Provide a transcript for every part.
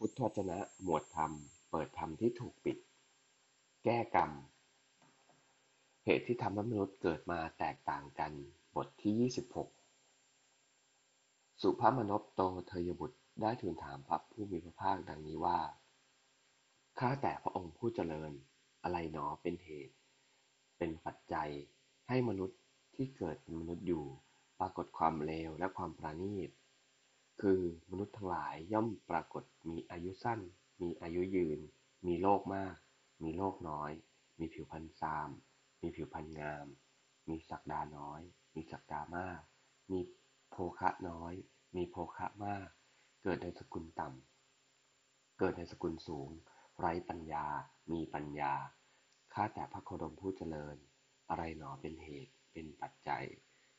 พุทธวจนะ หมวดธรรม เปิดธรรมที่ถูกปิด แก้กรรม เหตุที่ทำให้มนุษย์เกิดมาแตกต่างกัน บทที่ 26 สุภามนพโตเทยบุตรได้ทูลถามพระผู้มีพระภาคดังนี้ว่า ข้าแต่พระองค์ผู้เจริญ อะไรหนอเป็นเหตุ เป็นปัจจัยให้มนุษย์ที่เกิดเป็นมนุษย์อยู่ ปรากฏความเลวและความปราณีต คือมนุษย์ทั้งหลายย่อมปรากฏมีอายุสั้น มีอายุยืน มีโรคมาก มีโรคน้อย มีผิวพรรณซาม มีผิวพรรณงาม มีศักดาน้อย มีศักดามาก มีโภคะน้อย มีโภคะมาก เกิดในสกุลต่ำ เกิดในสกุลสูง ไร้ปัญญา มีปัญญา ข้าแต่พระโคดมผู้เจริญ อะไรหนอเป็นเหตุ เป็นปัจจัย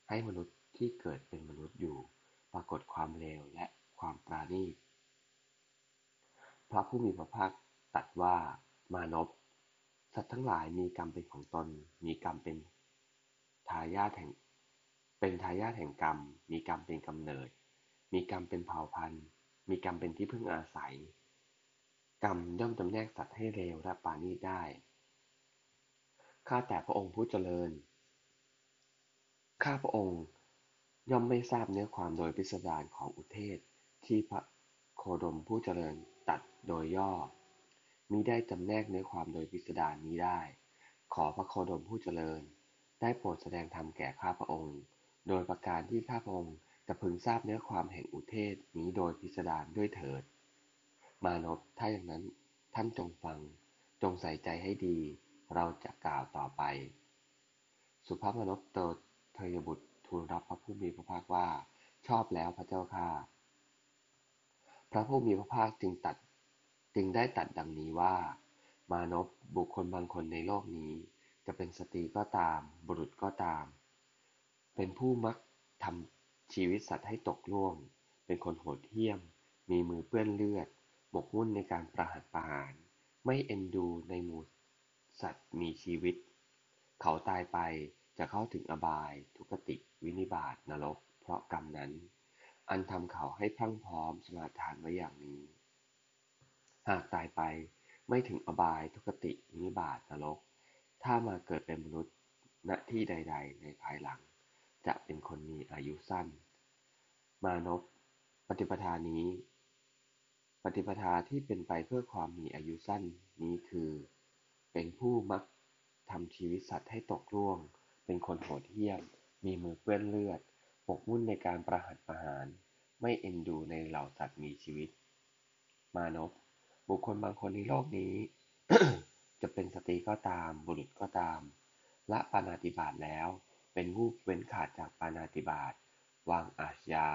ให้มนุษย์ที่เกิดเป็นมนุษย์อยู่ ปรากฏความเลวและความปราณีต พระผู้มีพระภาคตรัสว่ามานพสัตว์ทั้งหลายมีกรรมเป็นของตน มีกรรมเป็นทายาทแห่ง เป็นทายาทแห่งกรรม มีกรรมเป็นกำเนิด มีกรรมเป็นเผ่าพันธุ์ มีกรรมเป็นที่พึ่งอาศัย กรรมย่อมจำแนกสัตว์ให้เลวและปราณีตได้ ข้าแต่พระองค์ผู้เจริญ ข้าพระองค์ ย่อมไม่ทราบเนื้อความโดยพิสดารของอุเทศที่พระโคดมผู้เจริญตัดโดยย่อมิได้จำแนกเนื้อความโดยพิสดารนี้ได้ ขอพระโคดมผู้เจริญ ได้โปรดแสดงธรรมแก่ข้าพระองค์ โดยประการที่ข้าพระองค์จะพึงทราบเนื้อความแห่งอุเทศนี้โดยพิสดารด้วยเถิด มานพถ้าอย่างนั้นท่านจงฟัง จงใส่ใจให้ดี เราจะกล่าวต่อไป สุภาพมนพโตเทยบุตร ทูลรับพระผู้มีพระภาคว่า ชอบแล้วพระเจ้าข้าพระผู้มีพระภาคจึงตัดจึงได้ตัดดังนี้ว่า มานพบุคคลบางคนในโลกนี้ จะเป็นสตรีก็ตาม บุรุษก็ตาม เป็นผู้มักทำชีวิตสัตว์ให้ตกล่วง เป็นคนโหดเหี้ยม มีมือเปื้อนเลือด หมกมุ่นในการประหัตประหาร ไม่เอ็นดูในหมู่สัตว์มีชีวิต เขาตายไป จะเข้าถึงอบาย ทุกติ วินิบาตนรก เพราะกรรมนั้น อันทำเขาให้พรั่งพร้อมสมาทานไว้อย่างนี้ หากตายไปไม่ถึงอบายทุกติวินิบาตนรก ถ้ามาเกิดเป็นมนุษย์ณที่ใด ๆ ในภายหลัง จะเป็นคนมีอายุสั้น มานพปฏิปทานี้ ปฏิปทาที่เป็นไปเพื่อความมีอายุสั้นนี้คือ เป็นผู้มักทำชีวิตสัตว์ให้ตกล่วง เป็นคนโหดเหี้ยม มีมือเปื้อนเลือดหมกมุ่นในการประหัตประหาร ไม่เอ็นดูในเหล่าสัตว์มีชีวิต มานพบุคคลบางคนในโลกนี้ จะเป็นสตรีก็ตาม บุรุษก็ตาม ละปานาติบาตแล้ว เป็นผู้เว้นขาดจากปานาติบาตวางอาชญา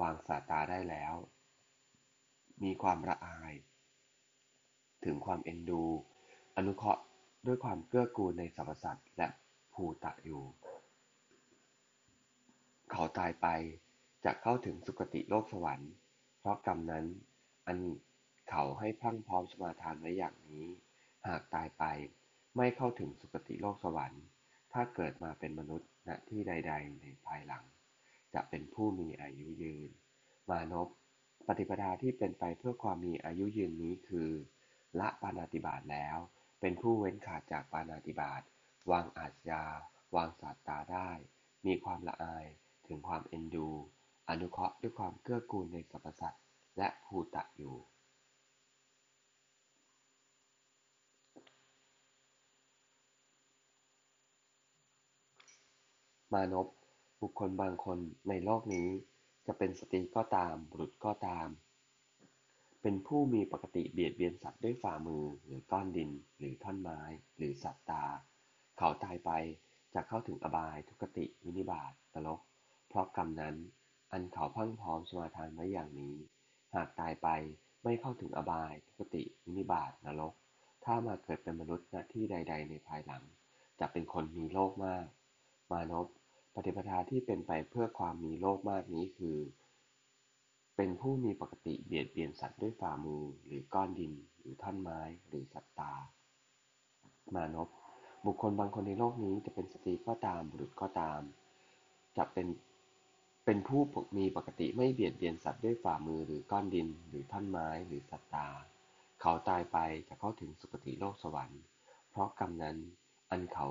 วางสาตาได้แล้ว มีความละอาย ถึงความเอ็นดู อนุเคราะห์ด้วยความเกื้อกูลในสรรพสัตว์และ ภูตะอยู่ เขาตายไปจะเข้าถึงสุคติโลกสวรรค์ เพราะกรรมนั้น อันเขาให้พรั่งพร้อมสมาทานไว้อย่างนี้ หากตายไปไม่เข้าถึงสุคติโลกสวรรค์ ถ้าเกิดมาเป็นมนุษย์ณที่ใด ๆ ในภายหลัง จะเป็นผู้มีอายุยืน มานพปฏิปทาที่เป็นไปเพื่อความมีอายุยืนนี้คือ ละปานาติบาตแล้ว เป็นผู้เว้นขาดจากปานาติบาต วางอาชญาวางสาตาได้ มีความละอายถึงความเอ็นดู อนุเคราะห์ด้วยความเกื้อกูลในสรรพสัตว์และภูตะอยู่ มานพบุคคลบางคนในโลกนี้จะเป็นสตรีก็ตามบุรุษก็ตาม เป็นผู้มีปกติเบียดเบียนสัตว์ด้วยฝ่ามือหรือก้อนดิน หรือท่อนไม้ หรือศาสตรา เขาตายไปจะเข้าถึงอบายทุกติวินิบาตนรก เพราะกรรมนั้น อันเขาพังพร้อมสมาทานไว้อย่างนี้ หากตายไปไม่เข้าถึงอบายทุกติวินิบาตนรก ถ้ามาเกิดเป็นมนุษย์ณที่ใด ๆ ในภายหลัง จะเป็นคนมีโลกมาก มานพปฏิปทาที่เป็นไปเพื่อความมีโลกมากนี้คือ เป็นผู้มีปกติเบียดเบียนสัตว์ด้วยฝ่ามือหรือก้อนดิน หรือท่อนไม้ หรือสัตตา มานพ บุคคลบางคนในโลกนี้จะเป็นสตรีก็ตามบุรุษก็ตามจะเป็นเป็นผู้มีปกติไม่เบียดเบียนสัตว์ด้วยฝ่ามือหรือก้อนดิน หรือท่อนไม้หรือสัตตา เขาตายไปจะเข้าถึงสุคติโลกสวรรค์ เพราะกรรมนั้นอันเขา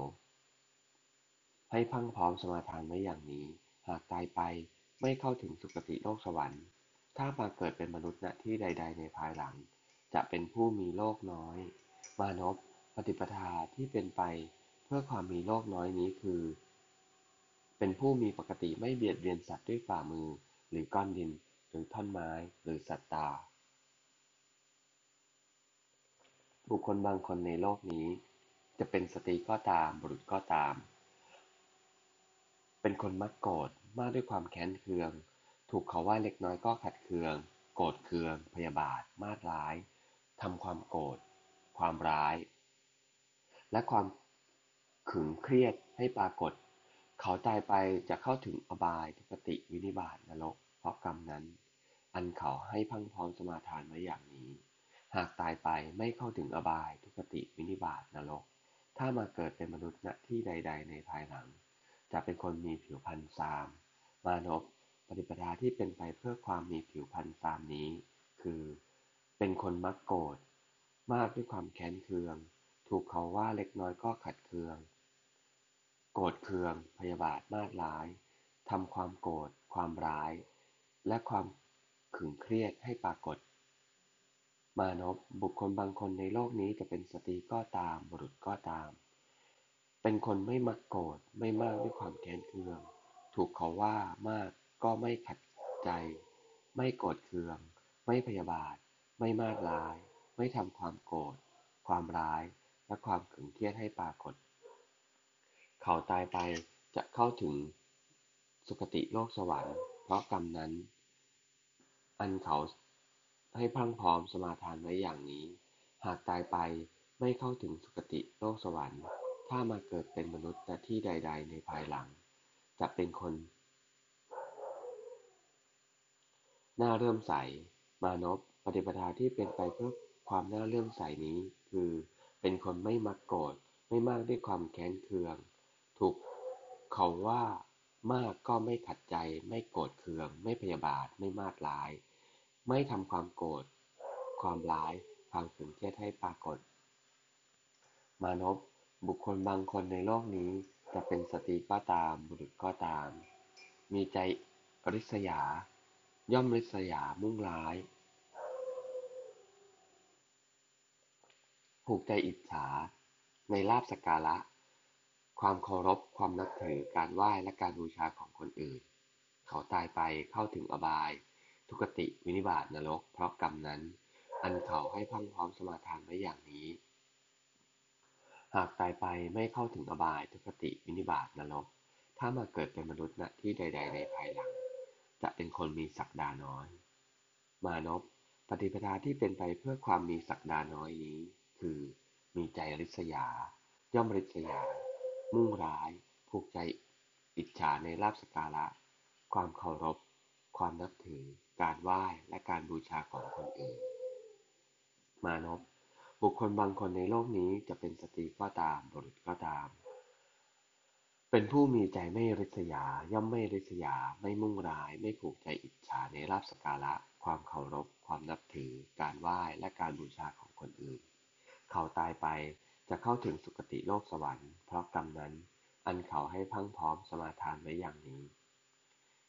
ให้พังพร้อมสมาทานไว้อย่างนี้ หากตายไปไม่เข้าถึงสุคติโลกสวรรค์ ถ้ามาเกิดเป็นมนุษย์ณที่ใด ๆ ในภายหลัง จะเป็นผู้มีโลกน้อย มานพ ปฏิปทาที่เป็นไปเพื่อความมีโลกน้อยนี้คือ เป็นผู้มีปกติไม่เบียดเบียนสัตว์ด้วยฝ่ามือ หรือก้อนดิน หรือท่อนไม้ หรือสัตตา บุคคลบางคนในโลกนี้ จะเป็นสตรีก็ตาม บุรุษก็ตาม เป็นคนมักโกรธมากด้วยความแค้นเคือง ถูกเขาว่าเล็กน้อยก็ขัดเคือง โกรธเคือง พยาบาท มาดร้ายทำความโกรธ ความร้าย และความขึงเครียดให้ปรากฏ เขาตายไปจะเข้าถึงอบายทุกติวินิบาตนรกเพราะกรรมนั้น อันเขาให้พังพร้อมสมาทานไว้อย่างนี้ หากตายไปไม่เข้าถึงอบายทุกติวินิบาตนรก ถ้ามาเกิดเป็นมนุษย์ณที่ใด ๆ ในภายหลัง จะเป็นคนมีผิวพรรณซาม มานพปฏิปทาที่เป็นไปเพื่อความมีผิวพรรณซามนี้ คือ เป็นคนมักโกรธมากด้วยความแค้นเคือง ถูกเขาว่าเล็กน้อยก็ขัดเคือง โกรธเคือง พยาบาทมาดร้ายทำความโกรธ ความร้าย และความขึงเครียดให้ปรากฏ มานพบุคคลบางคนในโลกนี้จะเป็นสตรีก็ตามบุรุษก็ตาม เป็นคนไม่มักโกรธไม่มากด้วยความแค้นเคือง ถูกเขาว่ามากก็ไม่ขัดใจ ไม่โกรธเคือง ไม่พยาบาท ไม่มาดร้าย ไม่ทำความโกรธ ความร้าย และความขึงเครียดให้ปรากฏ เขาตายไปจะเข้าถึงสุคติโลกสวรรค์เพราะกรรมนั้น อันเขาให้พรั่งพร้อมสมาทานไว้อย่างนี้ หากตายไปไม่เข้าถึงสุคติโลกสวรรค์ ถ้ามาเกิดเป็นมนุษย์ณที่ใด ๆ ในภายหลัง จะเป็นคนหน่าเลื่อมใส มานพปฏิปทาที่เป็นไปเพื่อความน่าเลื่อมใสนี้ คือ เป็นคนไม่มักโกรธ ไม่มากด้วยความแค้นเคือง ถูกเขาว่ามากก็ไม่ขัดใจ ไม่โกรธเคือง ไม่พยาบาท ไม่มาดร้าย ไม่ทำความโกรธ ความร้าย ความขึงเครียดให้ปรากฏ มานพบุคคลบางคนในโลกนี้จะเป็นสตรีก็ตาม บุรุษก็ตาม มีใจริษยา ย่อมริษยามุ่งร้าย ผูกใจอิจฉา ในลาภสักการะ ความเคารพ ความนับถือ การไหว้ และการบูชาของคนอื่น เขาตายไปเข้าถึงอบาย ทุกติวินิบาตนรก เพราะกรรมนั้น อันเขาให้พังพร้อมสมาทานไว้อย่างนี้ หากตายไปไม่เข้าถึงอบาย ทุกติวินิบาตนรก ถ้ามาเกิดเป็นมนุษย์ณที่ใด ๆ ในภายหลัง จะเป็นคนมีศักดาน้อย มานพปฏิปทาที่เป็นไปเพื่อความมีศักดาน้อยนี้ คือมีใจริษยา ย่อมริษยา มุ่งร้าย ผูกใจอิจฉาในลาภสัการะ ความเคารพ ความนับถือ การไหว้ และการบูชาของคนอื่น มานพบุคคลบางคนในโลกนี้จะเป็นสตรีก็ตาม บุรุษก็ตาม เป็นผู้มีใจไม่ริษยา ย่อมไม่ริษยา ไม่มุ่งร้าย ไม่ผูกใจอิจฉาในลาภสักการะ ความเคารพ ความนับถือ การไหว้ และการบูชาของคนอื่น เขาตายไปจะเข้าถึงสุคติโลกสวรรค์เพราะกรรมนั้น อันเขาให้พังพร้อมสมาทานไว้อย่างนี้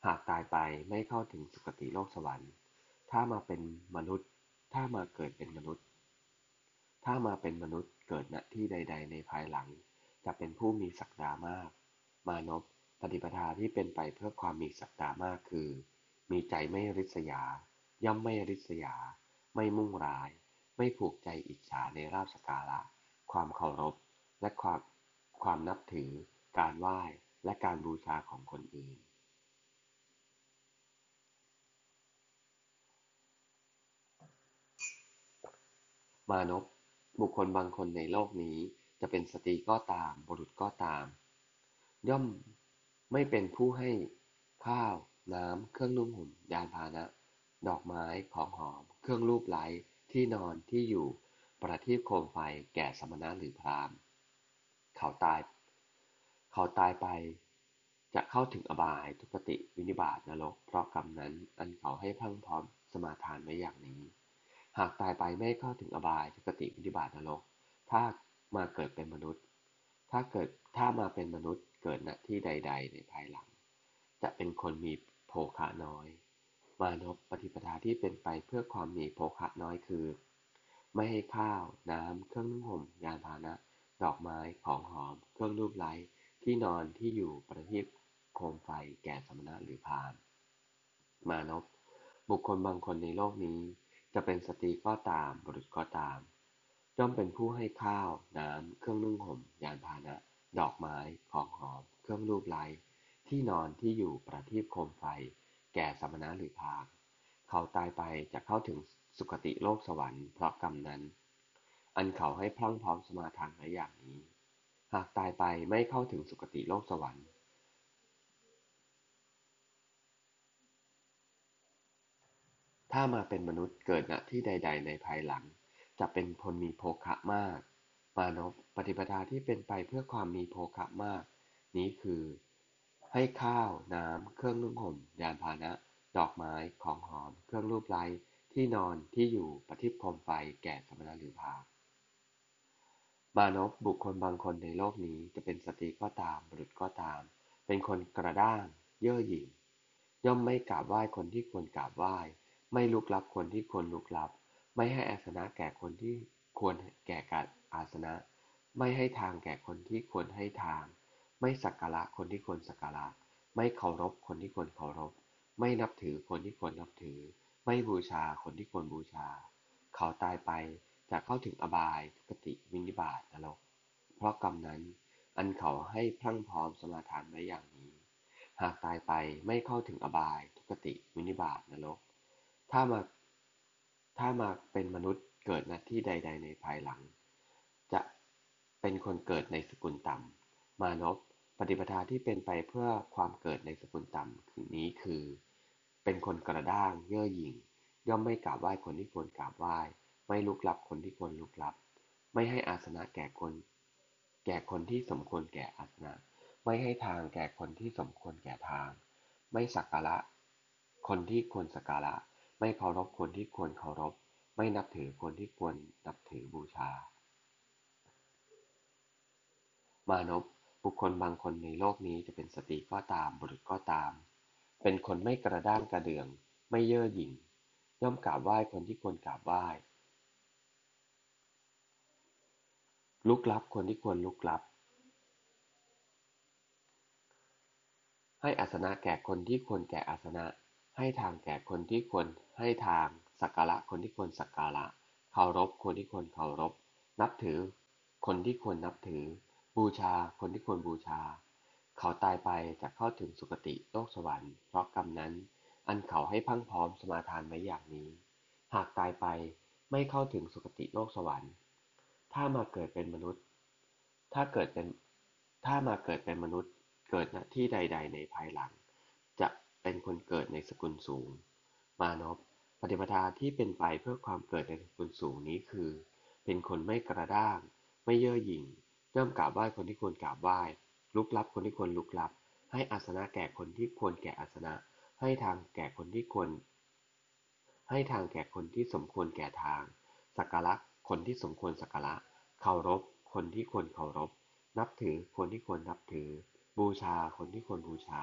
หากตายไปไม่เข้าถึงสุคติโลกสวรรค์ ถ้ามาเป็นมนุษย์ ถ้ามาเกิดเป็นมนุษย์ ถ้ามาเป็นมนุษย์เกิดณที่ใด ๆ ในภายหลัง จะเป็นผู้มีศักดามาก มานพปฏิปทาที่เป็นไปเพื่อความมีศักดามากคือ มีใจไม่ริษยา ย่อมไม่ริษยา ไม่มุ่งร้าย ไม่ผูกใจอิจฉาในลาภสัการะ ความเคารพ และความความนับถือ การไหว้ และการบูชาของคนอื่น มานพบุคคลบางคนในโลกนี้จะเป็นสตรีก็ตาม บุรุษก็ตาม ย่อมไม่เป็นผู้ให้ข้าว น้ำ เครื่องนุ่งห่ม ยานพาหนะ ดอกไม้ ของหอม เครื่องลูบไล้ ที่นอนที่อยู่ประทีปโคมไฟแก่สมณะหรือพราหมณ์ เขาตาย เขาตายไป จะเข้าถึงอบายทุกติวินิบาตนรก เพราะกรรมนั้นอันเขาให้พังพร้อมสมาทานไว้อย่างนี้ หากตายไปไม่เข้าถึงอบายทุกติวินิบาตนรก ถ้ามาเกิดเป็นมนุษย์ ถ้าเกิดถ้ามาเป็นมนุษย์เกิดณที่ใด ๆ ในภายหลัง จะเป็นคนมีโภคะน้อย มานพปฏิปทาที่เป็นไปเพื่อความมีโภคะน้อยคือ ไม่ให้ข้าว น้ำ เครื่องนุ่งห่ม ยานพาหนะ ดอกไม้ ของหอม เครื่องรูปไล้ที่นอนที่อยู่ประทีปโคมไฟแก่สมณะหรือพาหมณ์มานพบุคคลบางคนในโลกนี้ จะเป็นสตรีก็ตาม บุรุษก็ตาม ย่อมเป็นผู้ให้ข้าว น้ำ เครื่องนุ่งห่ม ยานพาหนะ ดอกไม้ ของหอม เครื่องรูปไล้ที่นอนที่อยู่ประทีปโคมไฟ แก่สมณะหรือพราหมณ์เขาตายไปจะเข้าถึงสุคติโลกสวรรค์เพราะกรรมนั้น อันเขาให้พรั่งพร้อมสมาทานไว้อย่างนี้ หากตายไปไม่เข้าถึงสุคติโลกสวรรค์ถ้ามาเป็นมนุษย์เกิดณที่ใด ๆ ในภายหลัง จะเป็นคนมีโภคะมาก มานพปฏิปทาที่เป็นไปเพื่อความมีโภคะมาก นี้คือ ให้ข้าว น้ำ เครื่องนุ่งห่ม ยานพาหนะ ดอกไม้ ของหอม เครื่องรูปไล้ที่นอน ที่อยู่ ประทีปโคมไฟ แก่สมณะหรือพามณ์มานพบุคคลบางคนในโลกนี้จะเป็นสตรีก็ตาม บุรุษก็ตาม เป็นคนกระด้าง เย่อหยิ่ง ย่อมไม่กราบไหว้คนที่ควรกราบไหว้ ไม่ลุกลับคนที่ควรลุกลับ ไม่ให้อาสนะแก่คนที่ควรแก่การอาสนะ ไม่ให้ทางแก่คนที่ควรให้ทาง ไม่สักการะคนที่ควรสักการะ ไม่เคารพคนที่ควรเคารพ ไม่นับถือคนที่ควรนับถือ ไม่บูชาคนที่ควรบูชา เขาตายไปจะเข้าถึงอบายทุกติวินิบาตนรก เพราะกรรมนั้น อันเขาให้พรั่งพร้อมสมาทานไว้อย่างนี้ หากตายไปไม่เข้าถึงอบายทุกติวินิบาตนรก ถ้ามาถ้ามาเป็นมนุษย์เกิดณที่ใด ๆ ในภายหลัง จะเป็นคนเกิดในสกุลต่ำ มานพ ปฏิปทาที่เป็นไปเพื่อความเกิดในสกุลต่ำคือนี้คือ เป็นคนกระด้างเย่อหยิ่ง ย่อมไม่กราบไหว้คนที่ควรกราบไหว้ ไม่ลุกลับคนที่ควรลุกลับ ไม่ให้อาสนะแก่คน แก่คนที่สมควรแก่อาสนะ ไม่ให้ทางแก่คนที่สมควรแก่ทาง ไม่สักการะ คนที่ควรสักการะ ไม่เคารพคนที่ควรเคารพ ไม่นับถือคนที่ควรนับถือบูชามานพ บุคคลบางคนในโลกนี้จะเป็นสตรีก็ตามบุรุษก็ตาม เป็นคนไม่กระด้างกระเดือง ไม่เย่อหยิ่ง ย่อมกราบไหว้คนที่ควรกราบไหว้ ลุกลับคนที่ควรลุกลับ ให้อาสนะแก่คนที่ควรแก่อาสนะ ให้ทางแก่คนที่ควรให้ทาง สักการะคนที่ควรสักการะ เคารพคนที่ควรเคารพ นับถือ คนที่ควรนับถือ บูชาคนที่ควรบูชา เขาตายไปจะเข้าถึงสุคติโลกสวรรค์เพราะกรรมนั้น อันเขาให้พังพร้อมสมาทานไว้อย่างนี้ หากตายไปไม่เข้าถึงสุคติโลกสวรรค์ ถ้ามาเกิดเป็นมนุษย์ ถ้าเกิดเป็นถ้ามาเกิดเป็นมนุษย์ เกิดณที่ใด ๆ ในภายหลัง จะเป็นคนเกิดในสกุลสูง มานพปฏิปทาที่เป็นไปเพื่อความเกิดในสกุลสูงนี้คือ เป็นคนไม่กระด้าง ไม่เย่อหยิ่ง ย่มกราบไหว้คนที่ควรกราบไหว้ ลุกลับคนที่ควรลุกลับ ให้อาสนะแก่คนที่ควรแก่อาสนะ ให้ทางแก่คนที่ควร ให้ทางแก่คนที่สมควรแก่ทาง สักการะคนที่สมควรสักการะ เคารพ คนที่ควรเคารพ นับถือคนที่ควรนับถือ บูชาคนที่ควรบูชา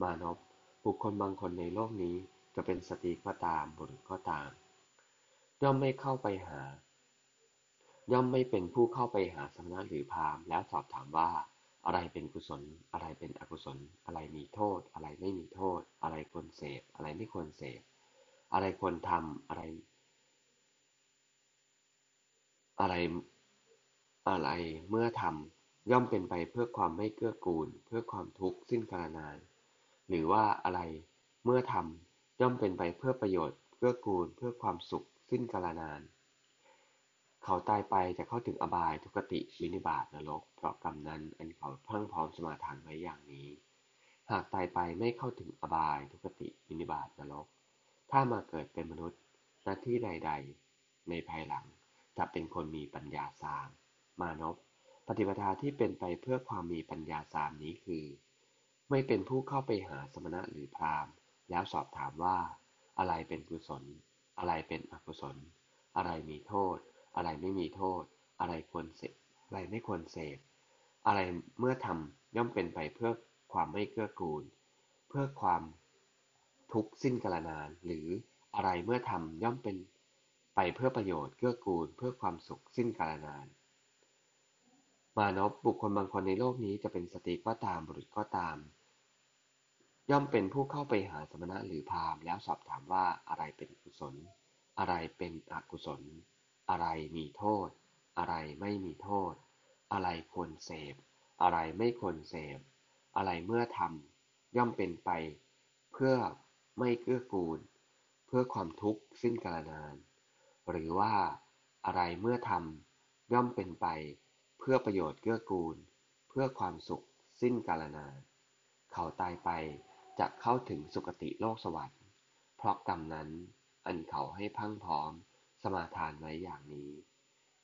มานพบุคคลบางคนในโลกนี้จะเป็นสตรีก็ตามบุรุษก็ตามย่อมไม่เข้าไปหา ย่อมไม่เป็นผู้เข้าไปหาสมณะหรือพราหมณ์แล้วสอบถามว่า อะไรเป็นกุศล อะไรเป็นอกุศล อะไรมีโทษ อะไรไม่มีโทษ อะไรควรเสพ อะไรไม่ควรเสพ อะไรควรทำอะไร อะไรอะไรเมื่อทำย่อมเป็นไปเพื่อความไม่เกื้อกูล เพื่อความทุกข์สิ้นกาลนาน หรือว่าอะไรเมื่อทำย่อมเป็นไปเพื่อประโยชน์เกื้อกูล เพื่อความสุขสิ้นกาลนาน เขาตายไปจะเข้าถึงอบายทุกติวินิบาตนรก เพราะกรรมนั้นอันเขาพรั่งพร้อมสมาทานไว้อย่างนี้ หากตายไปไม่เข้าถึงอบายทุกติวินิบาตนรก ถ้ามาเกิดเป็นมนุษย์ณที่ใด ๆ ในภายหลังจะเป็นคนมีปัญญาสาม มานพปฏิปทาที่เป็นไปเพื่อความมีปัญญาสามนี้คือ ไม่เป็นผู้เข้าไปหาสมณะหรือพราหมณ์ แล้วสอบถามว่า อะไรเป็นกุศล อะไรเป็นอกุศล อะไรมีโทษ อะไรไม่มีโทษ อะไรควรเสพอะไรไม่ควรเสพอะไรเมื่อทำย่อมเป็นไปเพื่อความไม่เกื้อกูล เพื่อความทุกข์สิ้นกาลนาน หรืออะไรเมื่อทำย่อมเป็นไปเพื่อประโยชน์เกื้อกูล เพื่อความสุขสิ้นกาลนาน มานพบุคคลบางคนในโลกนี้จะเป็นสตรีก็ตามบุรุษก็ตาม ย่อมเป็นผู้เข้าไปหาสมณะหรือพราหมณ์แล้วสอบถามว่าอะไรเป็นกุศล อะไรเป็นอกุศล อะไรมีโทษ อะไรไม่มีโทษ อะไรควรเสพ อะไรไม่ควรเสพ อะไรเมื่อทำย่อมเป็นไป เพื่อไม่เกื้อกูล เพื่อความทุกข์สิ้นกาลนาน หรือว่าอะไรเมื่อทำย่อมเป็นไป เพื่อประโยชน์เกื้อกูล เพื่อความสุขสิ้นกาลนาน เขาตายไปจะเข้าถึงสุคติโลกสวรรค์เพราะกรรมนั้นอันเขาให้พังพร้อม มาทานไว้อย่างนี้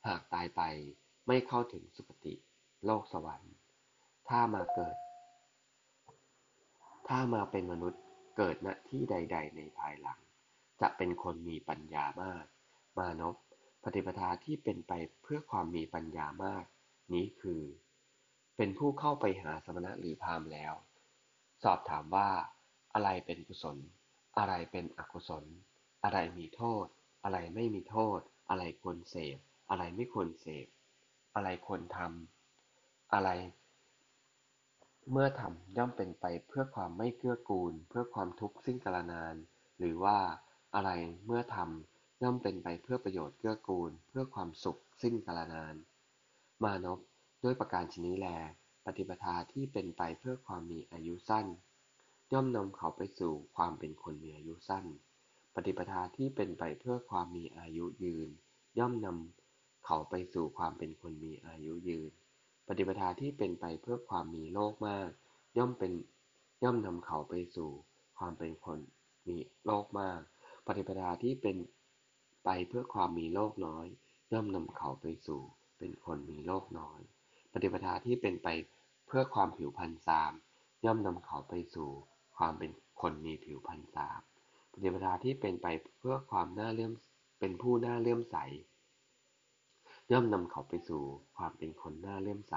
หากตายไปไม่เข้าถึงสุคติ โลกสวรรค์ ถ้ามาเกิด ถ้ามาเป็นมนุษย์เกิดณที่ใด ๆ ในภายหลัง จะเป็นคนมีปัญญามาก มานพปฏิปทาที่เป็นไปเพื่อความมีปัญญามาก นี้คือ เป็นผู้เข้าไปหาสมณะหรือพราหมณ์แล้ว สอบถามว่า อะไรเป็นกุศล อะไรเป็นอกุศล อะไรมีโทษ อะไรไม่มีโทษ อะไรควรเสพ อะไรไม่ควรเสพ อะไรควรทำอะไร เมื่อทำย่อมเป็นไปเพื่อความไม่เกื้อกูล เพื่อความทุกข์สิ้นกาลนาน หรือว่าอะไรเมื่อทำย่อมเป็นไปเพื่อประโยชน์เกื้อกูล เพื่อความสุขสิ้นกาลนาน มานพด้วยประการชนี้แล ปฏิปทาที่เป็นไปเพื่อความมีอายุสั้น ย่อมนำเขาไปสู่ความเป็นคนมีอายุสั้น ปฏิปทาที่เป็นไปเพื่อความมีอายุยืน ย่อมนำเขาไปสู่ความเป็นคนมีอายุยืน ปฏิปทาที่เป็นไปเพื่อความมีโลกมาก ย่อมเป็นย่อมนำเขาไปสู่ ความเป็นคนมีโลกมาก ปฏิปทาที่เป็นไปเพื่อความมีโลกน้อย ย่อมนำเขาไปสู่ เป็นคนมีโลกน้อย ปฏิปทาที่เป็นไปเพื่อความผิวพรรณซาม ย่อมนำเขาไปสู่ ความเป็นคนมีผิวพรรณซาม ปฏิปทาที่เป็นไปเพื่อความน่าเลื่อมเป็นผู้น่าเลื่อมใส ย่อมนำเขาไปสู่ความเป็นคนน่าเลื่อมใส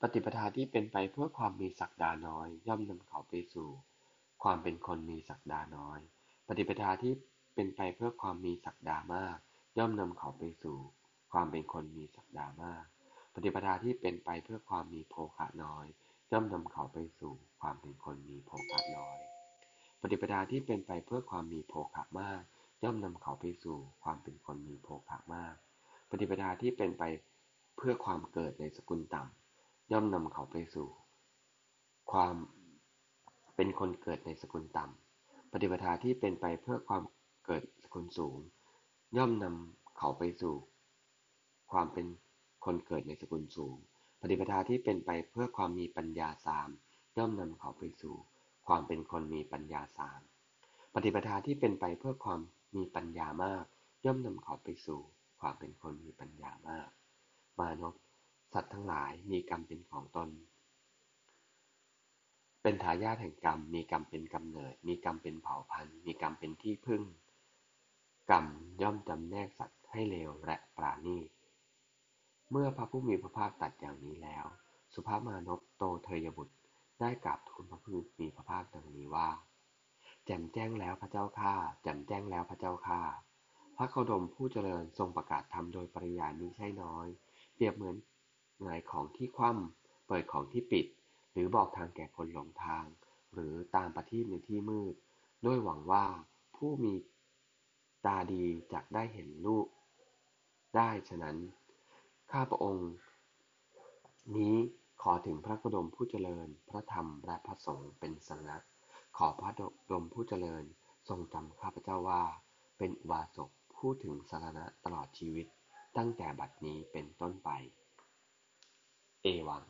ปฏิปทาที่เป็นไปเพื่อความมีศักดาน้อย ย่อมนำเขาไปสู่ ความเป็นคนมีศักดาน้อย ปฏิปทาที่เป็นไปเพื่อความมีศักดามาก ย่อมนำเขาไปสู่ ความเป็นคนมีศักดามาก ปฏิปทาที่เป็นไปเพื่อความมีโภคะน้อย ย่อมนำเขาไปสู่ความเป็นคนมีโภคะน้อย ปฏิปทาที่เป็นไปเพื่อความมีโภคะมาก ย่อมนำเขาไปสู่ความเป็นคนมีโภคะมาก ปฏิปทาที่เป็นไปเพื่อความเกิดในสกุลต่ำย่อมนำเขาไปสู่ ความเป็นคนเกิดในสกุลต่ำปฏิปทาที่เป็นไปเพื่อความเกิดสกุลสูง ย่อมนำเขาไปสู่ ความเป็นคนเกิดในสกุลสูง ปฏิปทาที่เป็นไปเพื่อความมีปัญญาสามย่อมนำเขาไปสู่ ความเป็นคนมีปัญญาสามปฏิปทาที่เป็นไปเพื่อความมีปัญญามาก ย่อมนำเขาไปสู่ ความเป็นคนมีปัญญามาก มานพสัตว์ทั้งหลายมีกรรมเป็นของตน เป็นทายาทแห่งกรรม มีกรรมเป็นกำเนิด มีกรรมเป็นเผ่าพันธุ์ มีกรรมเป็นที่พึ่ง กรรมย่อมจำแนกสัตว์ให้เลวและปราณีต เมื่อพระผู้มีพระภาคตรัสอย่างนี้แล้ว สุภาพมานพโตเทยบุตรได้กราบทูลพระผู้มีพระภาคดังนี้ว่าแจ่มแจ้งแล้วพระเจ้าข้าแจ่มแจ้งแล้วพระเจ้าข้าพระโคดมผู้เจริญทรงประกาศธรรมโดยปริยายมิใช่น้อย เปรียบเหมือนหงายของที่คว่ำเปิดของที่ปิด หรือบอกทางแก่คนหลงทาง หรือตามประทีปในที่มืด ด้วยหวังว่าผู้มีตาดีจะได้เห็นรูปได้ฉะนั้น ข้าพระองค์ นี้ขอถึงพระกดมผู้เจริญ พระธรรมและพระสงฆ์เป็นสังฆขอพระดมผู้เจริญ ทรงจำข้าพเจ้าว่า เป็นวาสกผู้ถึงสารณะตลอดชีวิต ตั้งแต่บัดนี้เป็นต้นไป เอวัง